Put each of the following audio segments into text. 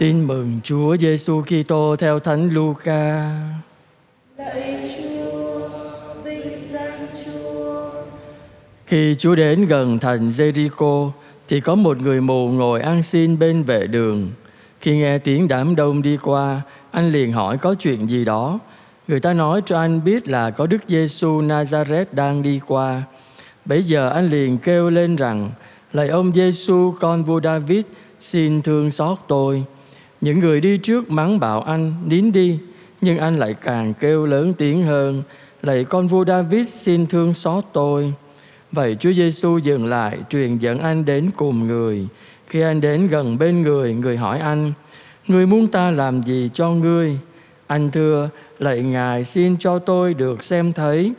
Tin mừng Chúa Giêsu Kitô theo Thánh Luca. Lạy Chúa, vinh danh Chúa. Khi Chúa đến gần thành Jericho thì có một người mù ngồi ăn xin bên vệ đường. Khi nghe tiếng đám đông đi qua, anh liền hỏi có chuyện gì đó. Người ta nói cho anh biết là có Đức Giêsu Nazareth đang đi qua. Bấy giờ anh liền kêu lên rằng: Lạy ông Giêsu con vua David, xin thương xót tôi. Những người đi trước mắng bảo anh nín đi, nhưng anh lại càng kêu lớn tiếng hơn, lạy con vua David xin thương xót tôi. Vậy Chúa Giêsu dừng lại truyền dẫn anh đến cùng người. Khi anh đến gần bên người, người hỏi anh, Người muốn ta làm gì cho ngươi? Anh thưa, lạy Ngài xin cho tôi được xem thấy.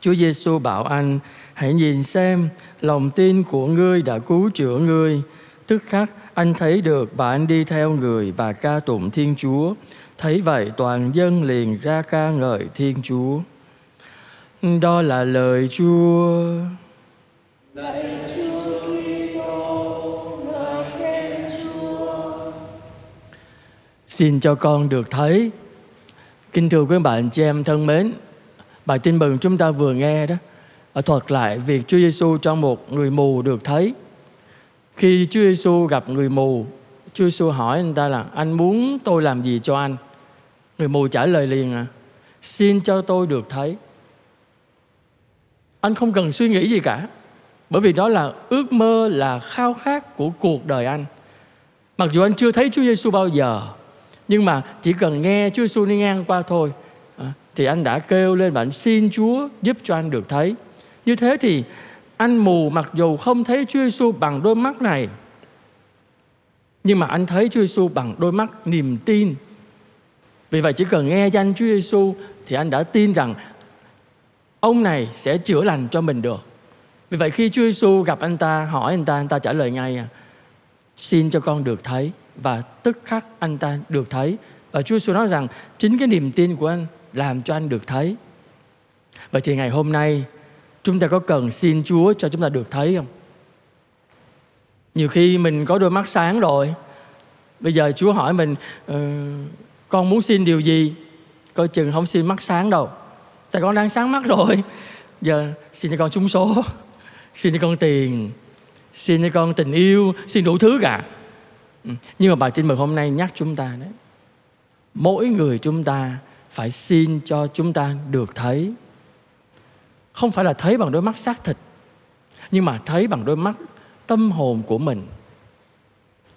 Chúa Giêsu bảo anh, hãy nhìn xem, lòng tin của ngươi đã cứu chữa ngươi. Tức khắc anh thấy được anh đi theo người và ca tụng Thiên Chúa. Thấy vậy toàn dân liền ra ca ngợi Thiên Chúa. Đó là lời Chúa. Lạy Chúa Kitô, ngợi khen Chúa. Xin cho con được thấy. Kính thưa quý bạn chị em thân mến, bài tin mừng chúng ta vừa nghe đó thuật lại việc Chúa Giêsu cho một người mù được thấy. Khi Chúa Giêsu gặp người mù, Chúa Giêsu hỏi anh ta là anh muốn tôi làm gì cho anh? Người mù trả lời liền à, xin cho tôi được thấy. Anh không cần suy nghĩ gì cả, bởi vì đó là ước mơ là khao khát của cuộc đời anh. Mặc dù anh chưa thấy Chúa Giêsu bao giờ, nhưng mà chỉ cần nghe Chúa Giêsu đi ngang qua thôi à, thì anh đã kêu lên và anh xin Chúa giúp cho anh được thấy. Như thế thì anh mù mặc dù không thấy Chúa Giêsu bằng đôi mắt này, nhưng mà anh thấy Chúa Giêsu bằng đôi mắt niềm tin. Vì vậy chỉ cần nghe danh Chúa Giêsu thì anh đã tin rằng ông này sẽ chữa lành cho mình được. Vì vậy khi Chúa Giêsu gặp anh ta, hỏi anh ta, anh ta trả lời ngay à, xin cho con được thấy và tức khắc anh ta được thấy. Và Chúa Giêsu nói rằng chính cái niềm tin của anh làm cho anh được thấy. Vậy thì ngày hôm nay chúng ta có cần xin Chúa cho chúng ta được thấy không? Nhiều khi mình có đôi mắt sáng rồi Bây giờ Chúa hỏi mình uh, Con muốn xin điều gì? Coi chừng không xin mắt sáng đâu. Tại con đang sáng mắt rồi. Giờ xin cho con trúng số Xin cho con tiền Xin cho con tình yêu Xin đủ thứ cả. Ừ, nhưng mà bài tin mừng hôm nay nhắc chúng ta đấy. Mỗi người chúng ta Phải xin cho chúng ta được thấy. Không phải là thấy bằng đôi mắt xác thịt, Nhưng mà thấy bằng đôi mắt tâm hồn của mình.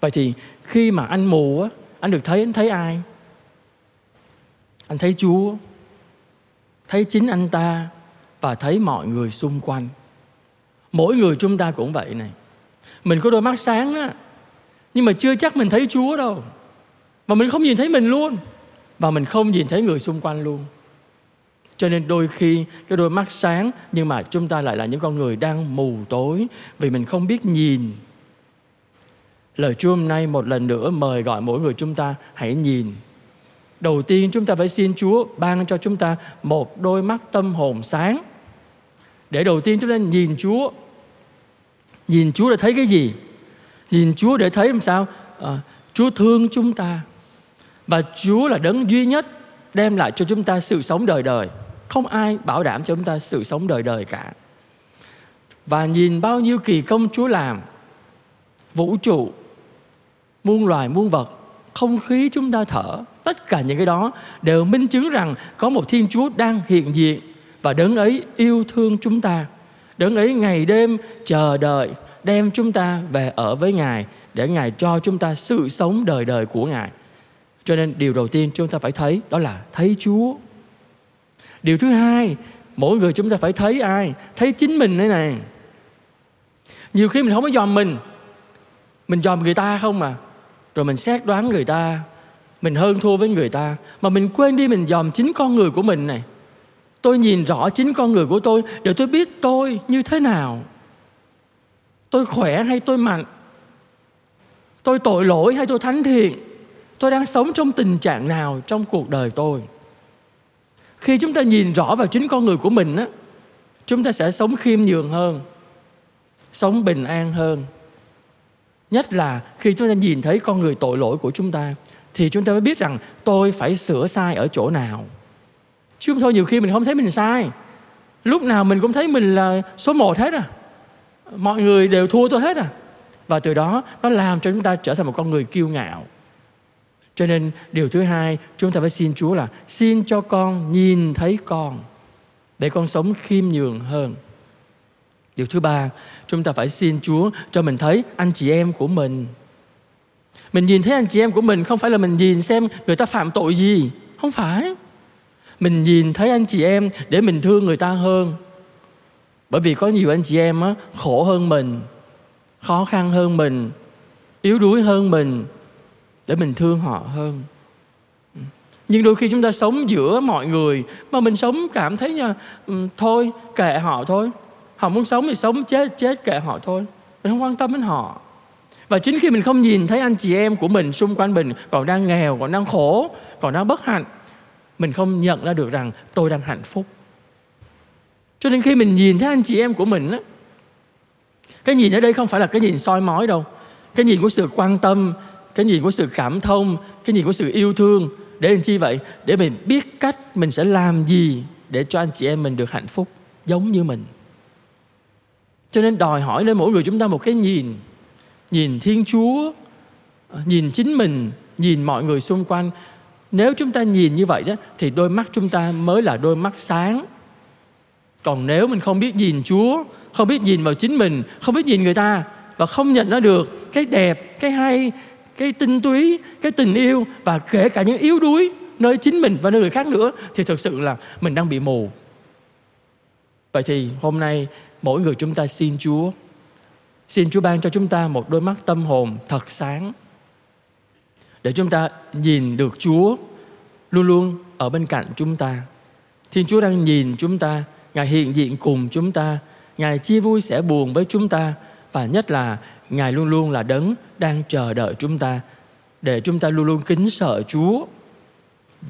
Vậy thì khi mà anh mù á, anh được thấy, anh thấy ai? Anh thấy chúa, thấy chính anh ta và thấy mọi người xung quanh. Mỗi người chúng ta cũng vậy này. Mình có đôi mắt sáng á, nhưng mà chưa chắc mình thấy chúa đâu. Và mình không nhìn thấy mình luôn, và mình không nhìn thấy người xung quanh luôn cho nên đôi khi cái đôi mắt sáng nhưng mà chúng ta lại là những con người đang mù tối vì mình không biết nhìn. Lời Chúa hôm nay một lần nữa mời gọi mỗi người chúng ta hãy nhìn. Đầu tiên chúng ta phải xin Chúa ban cho chúng ta một đôi mắt tâm hồn sáng. Để đầu tiên chúng ta nhìn Chúa. Nhìn Chúa để thấy cái gì? Nhìn Chúa để thấy làm sao? À, Chúa thương chúng ta. Và Chúa là đấng duy nhất đem lại cho chúng ta sự sống đời đời không ai bảo đảm cho chúng ta sự sống đời đời cả. Và nhìn bao nhiêu kỳ công chúa làm, vũ trụ, muôn loài, muôn vật, không khí chúng ta thở, tất cả những cái đó đều minh chứng rằng có một thiên chúa đang hiện diện và đấng ấy yêu thương chúng ta. Đấng ấy ngày đêm chờ đợi đem chúng ta về ở với ngài để ngài cho chúng ta sự sống đời đời của ngài. Cho nên điều đầu tiên chúng ta phải thấy đó là thấy chúa điều thứ hai, mỗi người chúng ta phải thấy ai? Thấy chính mình đây này. Nhiều khi mình không có dòm mình. Mình dòm người ta không mà rồi mình xét đoán người ta. Mình hơn thua với người ta. Mà mình quên đi mình dòm chính con người của mình này. Tôi nhìn rõ chính con người của tôi để tôi biết tôi như thế nào. Tôi khỏe hay tôi mạnh? Tôi tội lỗi hay tôi thánh thiện? Tôi đang sống trong tình trạng nào trong cuộc đời tôi? Khi chúng ta nhìn rõ vào chính con người của mình á, chúng ta sẽ sống khiêm nhường hơn, sống bình an hơn. Nhất là khi chúng ta nhìn thấy con người tội lỗi của chúng ta, thì chúng ta mới biết rằng tôi phải sửa sai ở chỗ nào. Chứ không thôi, nhiều khi mình không thấy mình sai. Lúc nào mình cũng thấy mình là số một hết à. Mọi người đều thua tôi hết à. Và từ đó, nó làm cho chúng ta trở thành một con người kiêu ngạo cho nên điều thứ hai chúng ta phải xin Chúa là xin cho con nhìn thấy con để con sống khiêm nhường hơn. Điều thứ ba, chúng ta phải xin Chúa cho mình thấy anh chị em của mình. Mình nhìn thấy anh chị em của mình không phải là mình nhìn xem người ta phạm tội gì, không phải. Mình nhìn thấy anh chị em để mình thương người ta hơn. Bởi vì có nhiều anh chị em á, khổ hơn mình, khó khăn hơn mình, yếu đuối hơn mình để mình thương họ hơn. Ừ. Nhưng đôi khi chúng ta sống giữa mọi người mà mình sống cảm thấy nha ừ, thôi, kệ họ thôi. Họ muốn sống thì sống, chết chết, kệ họ thôi. Mình không quan tâm đến họ. Và chính khi mình không nhìn thấy anh chị em của mình xung quanh mình còn đang nghèo, còn đang khổ, còn đang bất hạnh, mình không nhận ra được rằng tôi đang hạnh phúc. Cho nên khi mình nhìn thấy anh chị em của mình á, cái nhìn ở đây không phải là cái nhìn soi mói đâu. Cái nhìn của sự quan tâm cái nhìn của sự cảm thông, cái nhìn của sự yêu thương, để làm chi vậy? Để mình biết cách mình sẽ làm gì để cho anh chị em mình được hạnh phúc giống như mình. Cho nên đòi hỏi lên mỗi người chúng ta một cái nhìn nhìn thiên chúa, nhìn chính mình, nhìn mọi người xung quanh. Nếu chúng ta nhìn như vậy đó, thì đôi mắt chúng ta mới là đôi mắt sáng. Còn nếu mình không biết nhìn chúa, không biết nhìn vào chính mình, không biết nhìn người ta và không nhận nó được, cái đẹp, cái hay cái tinh túy, cái tình yêu và kể cả những yếu đuối nơi chính mình và nơi người khác nữa thì thực sự là mình đang bị mù. Vậy thì hôm nay mỗi người chúng ta xin chúa xin chúa ban cho chúng ta một đôi mắt tâm hồn thật sáng để chúng ta nhìn được chúa luôn luôn ở bên cạnh chúng ta. Thiên chúa đang nhìn chúng ta, ngài hiện diện cùng chúng ta, ngài chia vui sẻ buồn với chúng ta và nhất là Ngài luôn luôn là đấng đang chờ đợi chúng ta, để chúng ta luôn luôn kính sợ Chúa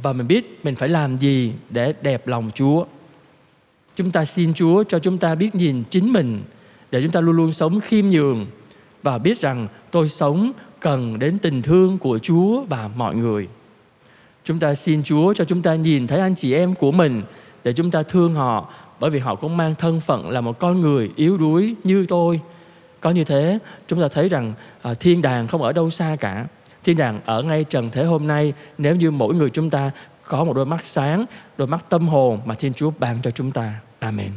và mình biết mình phải làm gì để đẹp lòng Chúa. Chúng ta xin Chúa cho chúng ta biết nhìn chính mình, để chúng ta luôn luôn sống khiêm nhường và biết rằng tôi sống cần đến tình thương của Chúa và mọi người. Chúng ta xin Chúa cho chúng ta nhìn thấy anh chị em của mình, để chúng ta thương họ, bởi vì họ cũng mang thân phận là một con người yếu đuối như tôi có như thế chúng ta thấy rằng à, thiên đàng không ở đâu xa cả. Thiên đàng ở ngay trần thế hôm nay nếu như mỗi người chúng ta có một đôi mắt sáng đôi mắt tâm hồn mà thiên chúa ban cho chúng ta. Amen.